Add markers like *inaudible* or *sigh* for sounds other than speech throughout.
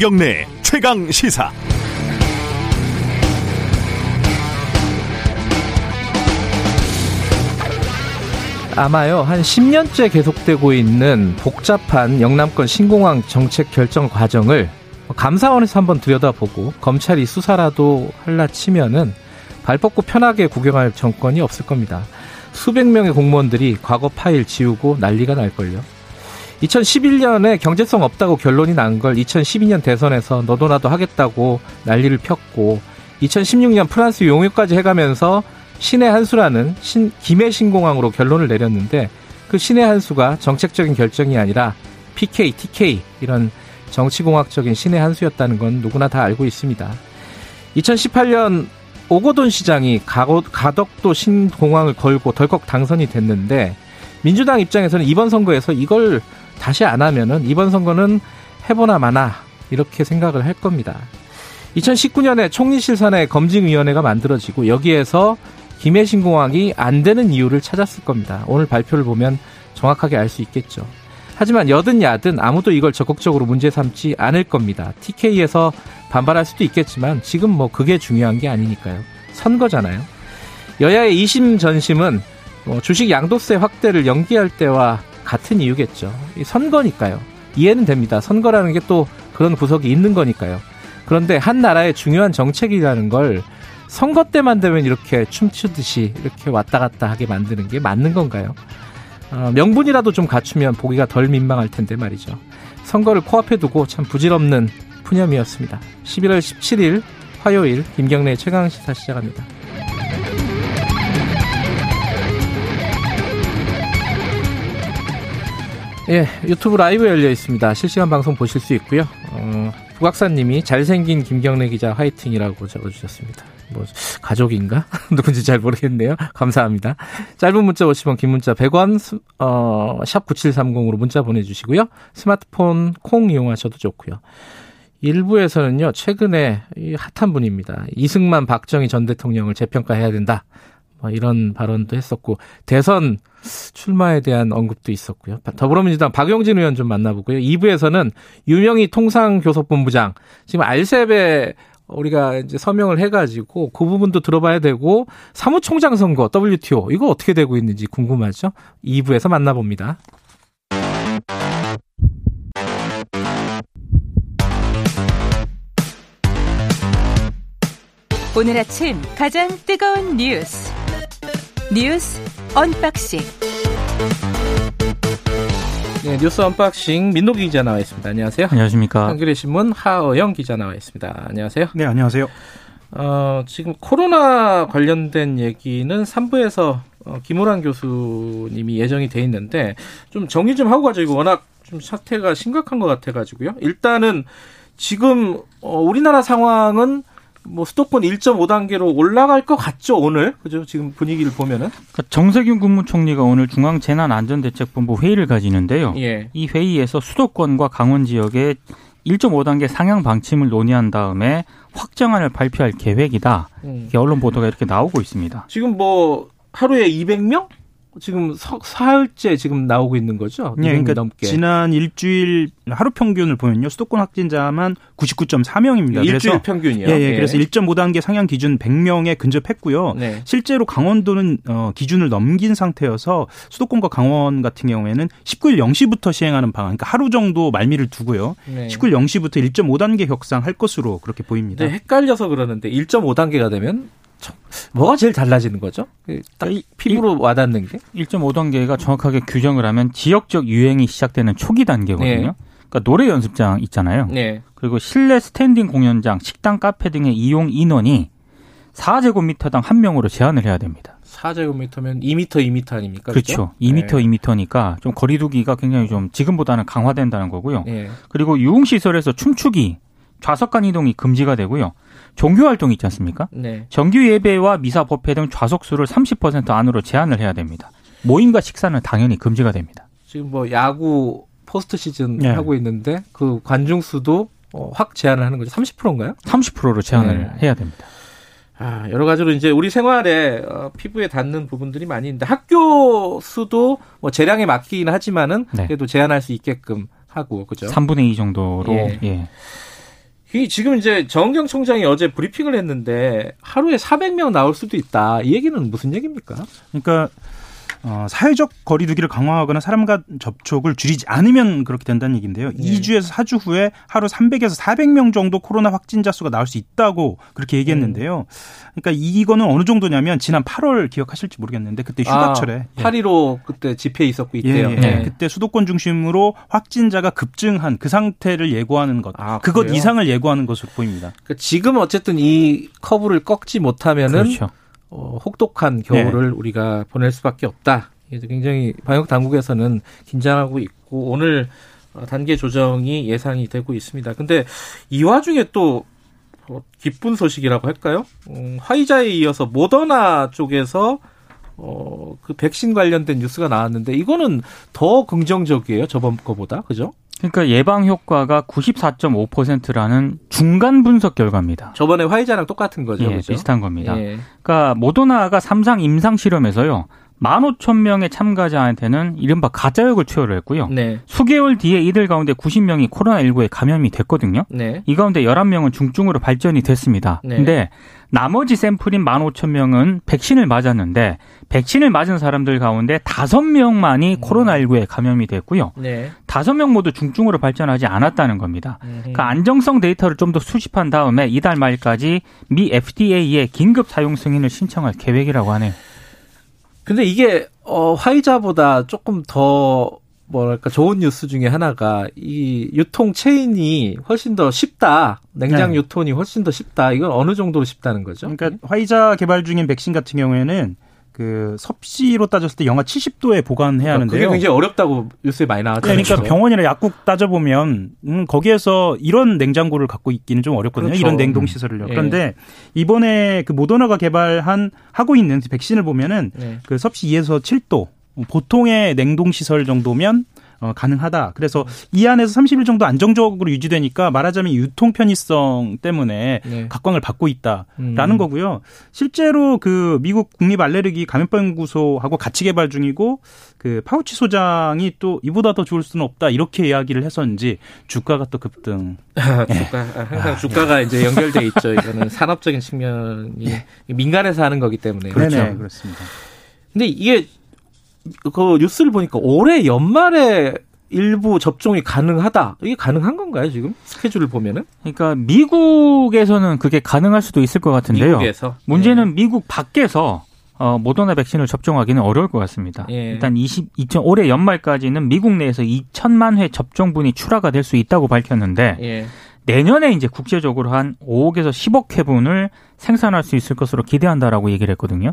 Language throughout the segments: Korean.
김경래 최강 시사. 아마요 한 10년째 계속되고 있는 복잡한 영남권 신공항 정책 결정 과정을 감사원에서 한번 들여다보고 검찰이 수사라도 할라 치면은 발 뻗고 편하게 구경할 정권이 없을 겁니다. 수백 명의 공무원들이 과거 파일 지우고 난리가 날걸요. 2011년에 경제성 없다고 결론이 난 걸 2012년 대선에서 너도 나도 하겠다고 난리를 폈고 2016년 프랑스 용유까지 해가면서 신의 한수라는 신, 김해 신공항으로 결론을 내렸는데 그 신의 한수가 정책적인 결정이 아니라 PK, TK 이런 정치공학적인 신의 한수였다는 건 누구나 다 알고 있습니다. 2018년 오고돈 시장이 가덕도 신공항을 걸고 덜컥 당선이 됐는데 민주당 입장에서는 이번 선거에서 이걸 다시 안 하면은 이번 선거는 해보나 마나 이렇게 생각을 할 겁니다. 2019년에 총리실 산하의 검증위원회가 만들어지고 여기에서 김해신 공항이 안 되는 이유를 찾았을 겁니다. 오늘 발표를 보면 정확하게 알 수 있겠죠. 하지만 여든 야든 아무도 이걸 적극적으로 문제 삼지 않을 겁니다. TK에서 반발할 수도 있겠지만 지금 뭐 그게 중요한 게 아니니까요. 선거잖아요. 여야의 이심 전심은 뭐 주식 양도세 확대를 연기할 때와 같은 이유겠죠. 선거니까요. 이해는 됩니다. 선거라는 게 또 그런 구석이 있는 거니까요. 그런데 한 나라의 중요한 정책이라는 걸 선거 때만 되면 이렇게 춤추듯이 이렇게 왔다 갔다 하게 만드는 게 맞는 건가요? 어, 명분이라도 좀 갖추면 보기가 덜 민망할 텐데 말이죠. 선거를 코앞에 두고 참 부질없는 푸념이었습니다. 11월 17일 화요일 김경래 최강 시사 시작합니다. 예, 유튜브 라이브 열려 있습니다. 실시간 방송 보실 수 있고요. 어, 부각사님이 잘생긴 김경래 기자 화이팅이라고 적어주셨습니다. 뭐 가족인가 *laughs* 누군지 잘 모르겠네요. 감사합니다. 짧은 문자 50원, 긴 문자 100원, 어, 샵 9730으로 문자 보내주시고요. 스마트폰 콩 이용하셔도 좋고요. 일부에서는요 최근에 핫한 분입니다. 이승만, 박정희 전 대통령을 재평가해야 된다. 뭐 이런 발언도 했었고 대선 출마에 대한 언급도 있었고요. 더불어민주당 박용진 의원 좀 만나보고요. 2부에서는 유명희 통상교섭본부장 지금 알셉에 우리가 이제 서명을 해가지고 그 부분도 들어봐야 되고 사무총장 선거 WTO 이거 어떻게 되고 있는지 궁금하죠? 2부에서 만나봅니다. 오늘 아침 가장 뜨거운 뉴스 뉴스 unboxing. 네, 뉴스 unboxing 민동기 기자 나와 있습니다. 안녕하세요. 안녕하십니까. 한겨레 신문 하어영 기자 나와 있습니다. 안녕하세요. 네, 안녕하세요. 어, 지금 코로나 관련된 얘기는 3부에서 어, 김호란 교수님이 예정이 돼 있는데 좀 정리 좀 하고 가죠. 이거 워낙 좀 사태가 심각한 것 같아가지고요. 일단은 지금 어, 우리나라 상황은 뭐 수도권 1.5단계로 올라갈 것 같죠 오늘 그죠 지금 분위기를 보면은 그러니까 정세균 국무총리가 오늘 중앙 재난안전대책본부 회의를 가지는데요. 예. 이 회의에서 수도권과 강원 지역에 1.5단계 상향 방침을 논의한 다음에 확정안을 발표할 계획이다. 음. 언론 보도가 이렇게 나오고 있습니다. 지금 뭐 하루에 200명 지금 사흘째 지금 나오고 있는 거죠? 네, 그러니까 넘게. 지난 일주일 하루 평균을 보면요. 수도권 확진자만 99.4명입니다. 일주일 그래서 평균이요. 예, 예, 예. 그래서 1.5단계 상향 기준 100명에 근접했고요. 네. 실제로 강원도는 어, 기준을 넘긴 상태여서 수도권과 강원 같은 경우에는 19일 0시부터 시행하는 방안, 그러니까 하루 정도 말미를 두고요. 네. 19일 0시부터 1.5단계 격상할 것으로 그렇게 보입니다. 네, 헷갈려서 그러는데 1.5단계가 되면 뭐가 제일 달라지는 거죠? 그딱 피부로 와닿는 게? 1.5단계가 정확하게 규정을 하면 지역적 유행이 시작되는 초기 단계거든요. 네. 그러니까 노래 연습장 있잖아요. 네. 그리고 실내 스탠딩 공연장, 식당, 카페 등의 이용 인원이 4제곱미터당 한 명으로 제한을 해야 됩니다. 4제곱미터면 2m, 2m 아닙니까? 그렇죠. 그렇죠? 2m, 네. 2m니까 좀 거리두기가 굉장히 좀 지금보다는 강화된다는 거고요. 네. 그리고 유흥시설에서 춤추기, 좌석간 이동이 금지가 되고요. 종교 활동 있지 않습니까? 네. 정규 예배와 미사 법회 등 좌석수를 30% 안으로 제한을 해야 됩니다. 모임과 식사는 당연히 금지가 됩니다. 지금 뭐 야구 포스트 시즌 네. 하고 있는데 그 관중 수도 어, 확 제한을 하는 거죠. 30%인가요? 30%로 제한을 네. 해야 됩니다. 아, 여러 가지로 이제 우리 생활에 어, 피부에 닿는 부분들이 많이 있는데 학교 수도 뭐 재량에 맡기긴 하지만은 네. 그래도 제한할 수 있게끔 하고 그죠? 3분의 2 정도로 예. 예. 이 지금 이제 정경 총장이 어제 브리핑을 했는데 하루에 400명 나올 수도 있다. 이 얘기는 무슨 얘기입니까? 그러니까 어, 사회적 거리두기를 강화하거나 사람과 접촉을 줄이지 않으면 그렇게 된다는 얘기인데요. 네. 2주에서 4주 후에 하루 300에서 400명 정도 코로나 확진자 수가 나올 수 있다고 그렇게 얘기했는데요. 그러니까 이거는 어느 정도냐면 지난 8월 기억하실지 모르겠는데 그때 휴가철에 아, 8.15 그때 집회 있었고 있대요. 예, 예. 네. 그때 수도권 중심으로 확진자가 급증한 그 상태를 예고하는 것. 아, 그것 그래요? 이상을 예고하는 것으로 보입니다. 그러니까 지금 어쨌든 이 커브를 꺾지 못하면은 그렇죠. 어, 혹독한 겨울을 네. 우리가 보낼 수밖에 없다. 굉장히 방역 당국에서는 긴장하고 있고 오늘 어, 단계 조정이 예상이 되고 있습니다. 근데 이 와중에 또 어, 기쁜 소식이라고 할까요? 음, 화이자에 이어서 모더나 쪽에서 어, 그 백신 관련된 뉴스가 나왔는데 이거는 더 긍정적이에요. 저번 거보다. 그죠? 그러니까 예방 효과가 94.5%라는 중간 분석 결과입니다. 저번에 화이자랑 똑같은 거죠. 예, 그렇죠? 비슷한 겁니다. 예. 그러니까 모더나가 삼상 임상 실험에서요. 15,000명의 참가자한테는 이른바 가짜역을 투여를 했고요. 네. 수개월 뒤에 이들 가운데 90명이 코로나19에 감염이 됐거든요. 네. 이 가운데 11명은 중증으로 발전이 됐습니다. 네. 근데 나머지 샘플인 15,000명은 백신을 맞았는데 백신을 맞은 사람들 가운데 5명만이 음. 코로나19에 감염이 됐고요. 네. 5명 모두 중증으로 발전하지 않았다는 겁니다. 음. 그 안정성 데이터를 좀 더 수집한 다음에 이달 말까지 미 FDA에 긴급 사용 승인을 신청할 계획이라고 하네요. 근데 이게 어 화이자보다 조금 더 뭐랄까 좋은 뉴스 중에 하나가 이 유통 체인이 훨씬 더 쉽다. 냉장 네. 유통이 훨씬 더 쉽다. 이건 어느 정도로 쉽다는 거죠? 그러니까 화이자 개발 중인 백신 같은 경우에는 그 섭씨로 따졌을 때 영하 70도에 보관해야 그러니까 하는데요. 그게 굉장히 어렵다고 뉴스에 많이 나왔잖아요. 네, 그러니까 병원이나 약국 따져보면 음, 거기에서 이런 냉장고를 갖고 있기는 좀 어렵거든요. 그렇죠. 이런 냉동 시설을요. 음. 그런데 이번에 그 모더나가 개발한 하고 있는 백신을 보면은 네. 그 섭씨 2에서 7도 보통의 냉동 시설 정도면 어, 가능하다. 그래서 이 안에서 30일 정도 안정적으로 유지되니까 말하자면 유통 편의성 때문에 네. 각광을 받고 있다라는 음. 거고요. 실제로 그 미국 국립 알레르기 감염병 연구소하고 같이 개발 중이고 그 파우치 소장이 또 이보다 더 좋을 수는 없다 이렇게 이야기를 해서인지 주가가 또 급등. *laughs* 주가 네. 항상 아, 주가가 예. 이제 연결돼 있죠. 이거는 산업적인 측면이 예. 민간에서 하는 거기 때문에 그렇죠. 네네, 그렇습니다. 근데 이게 그 뉴스를 보니까 올해 연말에 일부 접종이 가능하다. 이게 가능한 건가요, 지금? 스케줄을 보면은? 그러니까 미국에서는 그게 가능할 수도 있을 것 같은데요. 미국에서. 문제는 네. 미국 밖에서 어, 모더나 백신을 접종하기는 어려울 것 같습니다. 예. 일단 20, 2000, 올해 연말까지는 미국 내에서 2천만 회 접종분이 출하가 될 수 있다고 밝혔는데 예. 내년에 이제 국제적으로 한 5억에서 10억 회분을 생산할 수 있을 것으로 기대한다라고 얘기를 했거든요.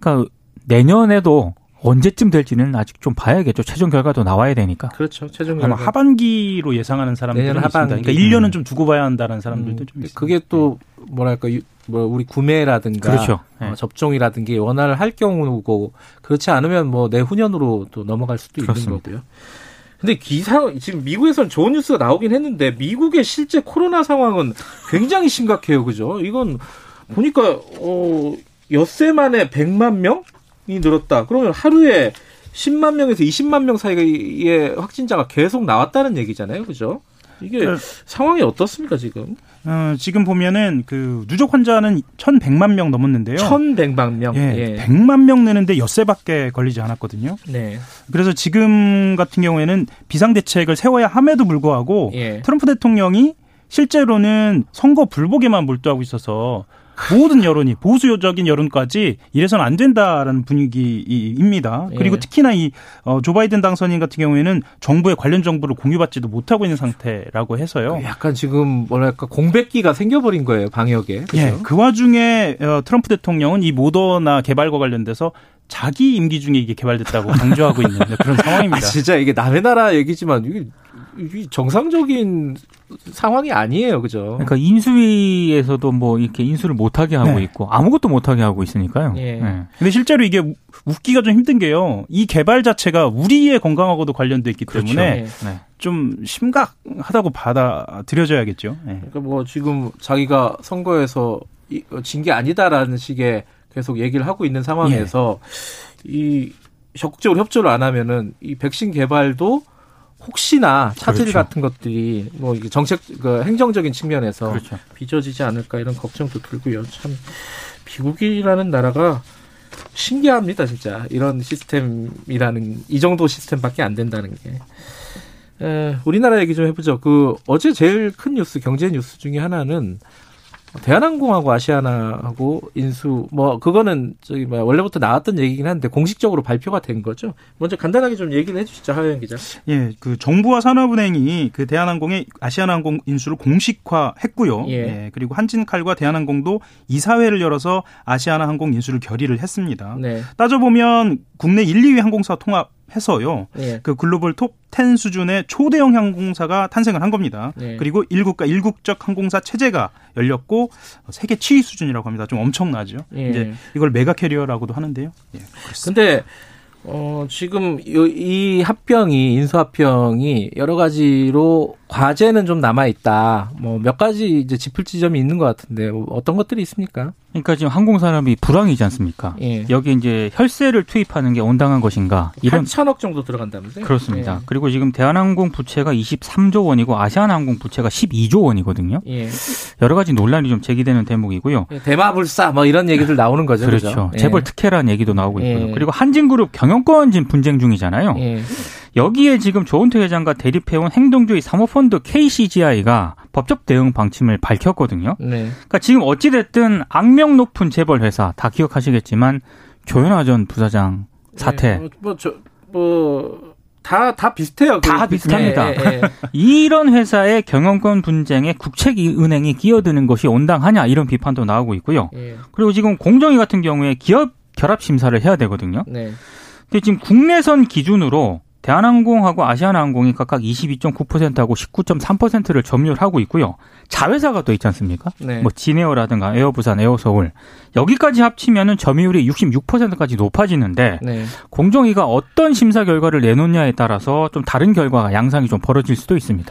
그러니까 내년에도 언제쯤 될지는 아직 좀 봐야겠죠. 최종 결과도 나와야 되니까. 그렇죠. 최종 결과. 아마 하반기로 예상하는 사람들이 있습니다. 그러니까 1년은 좀 두고 봐야 한다는 사람들도 음, 좀 있습니다. 그게 또 뭐랄까 뭐 우리 구매라든가 그렇죠. 네. 어, 접종이라든가 원활을 할 경우고 그렇지 않으면 뭐 내후년으로 또 넘어갈 수도 그렇습니다. 있는 거고요. 근데 기사 지금 미국에서는 좋은 뉴스가 나오긴 했는데 미국의 실제 코로나 상황은 굉장히 심각해요. 그죠? 이건 보니까 어 엿새 만에 100만 명? 이 늘었다. 그러면 하루에 10만 명에서 20만 명 사이의 확진자가 계속 나왔다는 얘기잖아요. 그죠? 이게 네. 상황이 어떻습니까, 지금? 어, 지금 보면은 그 누적 환자는 1,100만 명 넘었는데요. 1,100만 명. 예, 예. 100만 명 내는데 엿새밖에 걸리지 않았거든요. 네. 그래서 지금 같은 경우에는 비상 대책을 세워야 함에도 불구하고 예. 트럼프 대통령이 실제로는 선거 불복에만 몰두하고 있어서 모든 여론이 보수적인 여론까지 이래서는 안 된다라는 분위기입니다. 예. 그리고 특히나 이조 어, 바이든 당선인 같은 경우에는 정부의 관련 정보를 공유받지도 못하고 있는 상태라고 해서요. 약간 지금 뭐랄까 공백기가 생겨버린 거예요 방역에. 그렇죠? 예. 그 와중에 어, 트럼프 대통령은 이 모더나 개발과 관련돼서 자기 임기 중에 이게 개발됐다고 강조하고 있는 *laughs* 그런 상황입니다. 아, 진짜 이게 남의 나라 얘기지만 이게 정상적인 상황이 아니에요, 그죠? 그러니까 인수위에서도 뭐 이렇게 인수를 못하게 하고 네. 있고 아무것도 못하게 하고 있으니까요. 예. 네. 근데 실제로 이게 웃기가 좀 힘든 게요. 이 개발 자체가 우리의 건강하고도 관련돼 있기 그렇죠. 때문에 네. 네. 좀 심각하다고 받아들여져야겠죠. 네. 그러니까 뭐 지금 자기가 선거에서 진 게 아니다라는 식의 계속 얘기를 하고 있는 상황에서 예. 이 적극적으로 협조를 안 하면은 이 백신 개발도 혹시나 차질 그렇죠. 같은 것들이 뭐 정책 그 행정적인 측면에서 그렇죠. 빚어지지 않을까 이런 걱정도 들고요. 참 미국이라는 나라가 신기합니다, 진짜. 이런 시스템이라는 이 정도 시스템밖에 안 된다는 게. 에, 우리나라 얘기 좀 해보죠. 그 어제 제일 큰 뉴스 경제 뉴스 중에 하나는 대한항공하고 아시아나하고 인수 뭐 그거는 저기 뭐 원래부터 나왔던 얘기긴 한데 공식적으로 발표가 된 거죠. 먼저 간단하게 좀 얘기를 해주시죠, 하영 기자. 예, 그 정부와 산업은행이 그 대한항공의 아시아나항공 인수를 공식화했고요. 예. 예. 그리고 한진칼과 대한항공도 이사회를 열어서 아시아나항공 인수를 결의를 했습니다. 네. 따져 보면 국내 1, 2위 항공사 통합 해서요. 예. 그 글로벌 톱 10 수준의 초대형 항공사가 탄생을 한 겁니다. 예. 그리고 1국가 1국적 항공사 체제가 열렸고 세계 7위 수준이라고 합니다. 좀 엄청나죠. 예. 이제 이걸 mega carrier라고도 하는데요. 예. 그런데 어, 지금 이 합병이, 인수 합병이 여러 가지로 과제는 좀 남아 있다. 뭐 몇 가지 이제 짚을 지점이 있는 것 같은데 어떤 것들이 있습니까? 그러니까 지금 항공 산업이 불황이지 않습니까? 예. 여기 이제 혈세를 투입하는 게 온당한 것인가? 이런 8천억 정도 들어간다면서요? 그렇습니다. 예. 그리고 지금 대한항공 부채가 23조 원이고 아시아나항공 부채가 12조 원이거든요. 예. 여러 가지 논란이 좀 제기되는 대목이고요. 예, 대마불사 뭐 이런 얘기들 나오는 거죠. 그렇죠. 그렇죠? 재벌 특혜라는 얘기도 나오고 있고요. 예. 그리고 한진그룹 경영권 진 분쟁 중이잖아요. 예. 여기에 지금 조은태 회장과 대립해온 행동주의 사모펀드 KCGI가 법적 대응 방침을 밝혔거든요. 네. 그러니까 지금 어찌됐든 악명 높은 재벌 회사 다 기억하시겠지만 조현아 전 부사장 사태. 네, 뭐, 저, 뭐, 다, 다 비슷해요. 다 비슷합니다. 네, 네, *laughs* 이런 회사의 경영권 분쟁에 국책은행이 끼어드는 것이 온당하냐 이런 비판도 나오고 있고요. 예. 그리고 지금 공정위 같은 경우에 기업 결합 심사를 해야 되거든요. 네. 근데 지금 국내선 기준으로 대한항공하고 아시아나항공이 각각 22.9%하고 19.3%를 점유하고 있고요. 자회사가 또 있지 않습니까? 네. 뭐 진에어라든가 에어부산, 에어서울 여기까지 합치면은 점유율이 66%까지 높아지는데 네. 공정위가 어떤 심사 결과를 내놓냐에 따라서 좀 다른 결과가 양상이 좀 벌어질 수도 있습니다.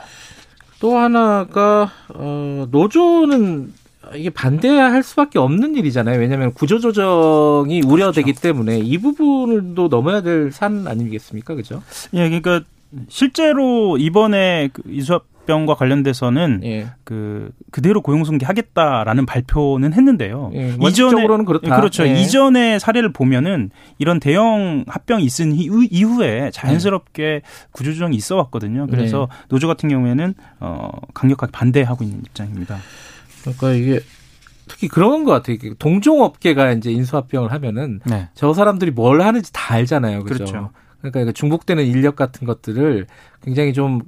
또 하나가 어 노조는 이게 반대할 수밖에 없는 일이잖아요. 왜냐하면 구조조정이 우려되기 그렇죠. 때문에 이 부분도 넘어야 될 산 아니겠습니까, 그죠? 예, 그러니까 실제로 이번에 그 이수합병과 관련돼서는 예. 그 그대로 고용승계 하겠다라는 발표는 했는데요. 예, 이전에는 그렇다. 그렇죠. 예. 이전의 사례를 보면은 이런 대형 합병이 있은 이후에 자연스럽게 구조조정이 있어 왔거든요. 그래서 네. 노조 같은 경우에는 어 강력하게 반대하고 있는 입장입니다. 그러니까 이게 특히 그런 것 같아요. 동종업계가 이제 인수합병을 하면은 네. 저 사람들이 뭘 하는지 다 알잖아요. 그죠? 그렇죠. 그러니까 중복되는 인력 같은 것들을 굉장히 좀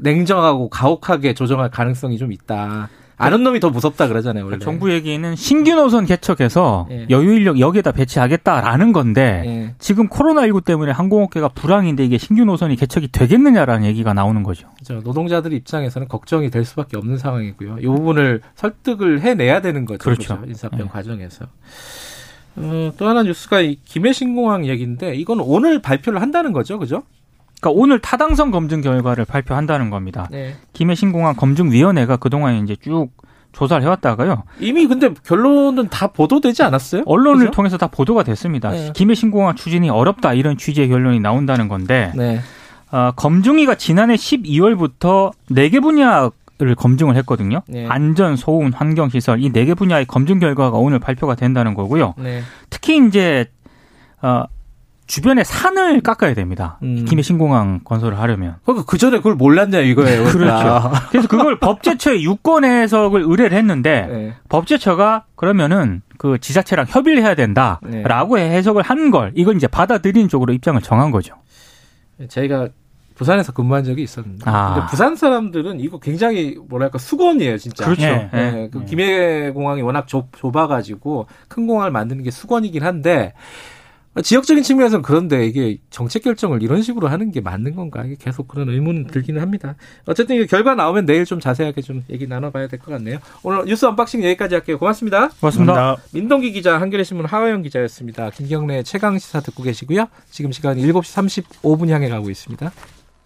냉정하고 가혹하게 조정할 가능성이 좀 있다. 아는 놈이 더 무섭다 그러잖아요. 원래. 정부 얘기는 신규 노선 개척해서 예. 여유 인력 여기에다 배치하겠다라는 건데 예. 지금 코로나19 때문에 항공업계가 불황인데 이게 신규 노선이 개척이 되겠느냐라는 얘기가 나오는 거죠. 그렇죠. 노동자들 입장에서는 걱정이 될 수밖에 없는 상황이고요. 이 부분을 설득을 해내야 되는 거죠. 그렇죠. 그렇죠? 인사병 예. 과정에서. 어, 또 하나 뉴스가 김해 신공항 얘기인데 이건 오늘 발표를 한다는 거죠, 그죠? 그러니까 오늘 타당성 검증 결과를 발표한다는 겁니다. 네. 김해 신공항 검증위원회가 그동안 이제 쭉 조사를 해왔다가요. 이미 근데 결론은 다 보도되지 않았어요? 언론을 그죠? 통해서 다 보도가 됐습니다. 네. 김해 신공항 추진이 어렵다 이런 취지의 결론이 나온다는 건데 네. 어, 검증위가 지난해 12월부터 4개 분야 를 검증을 했거든요. 네. 안전, 소음, 환경, 시설 이 네 개 분야의 검증 결과가 오늘 발표가 된다는 거고요. 네. 특히 이제 어, 주변에 산을 깎아야 됩니다. 음. 김해 신공항 건설을 하려면. 그러니까 그 전에 그걸 몰랐냐 이거예요. *laughs* 그렇죠. 그래서 그걸 법제처에 유권 해석을 의뢰를 했는데 네. 법제처가 그러면은 그 지자체랑 협의를 해야 된다라고 네. 해석을 한 걸 이걸 이제 받아들인 쪽으로 입장을 정한 거죠. 저희가 부산에서 근무한 적이 있었는데 아. 근데 부산 사람들은 이거 굉장히 뭐랄까 수건이에요 진짜. 그렇죠. 네. 네. 그 김해 공항이 워낙 좁, 좁아가지고 큰 공항을 만드는 게 수건이긴 한데 지역적인 측면에서는 그런데 이게 정책 결정을 이런 식으로 하는 게 맞는 건가? 이게 계속 그런 의문은 들기는 합니다. 어쨌든 이 결과 나오면 내일 좀 자세하게 좀 얘기 나눠봐야 될 것 같네요. 오늘 뉴스 unboxing 여기까지 할게요. 고맙습니다. 고맙습니다. 고맙습니다. 민동기 기자, 한겨레신문 하어영 기자였습니다. 김경래 최강 시사 듣고 계시고요. 지금 시간 7시 35분 향해 가고 있습니다.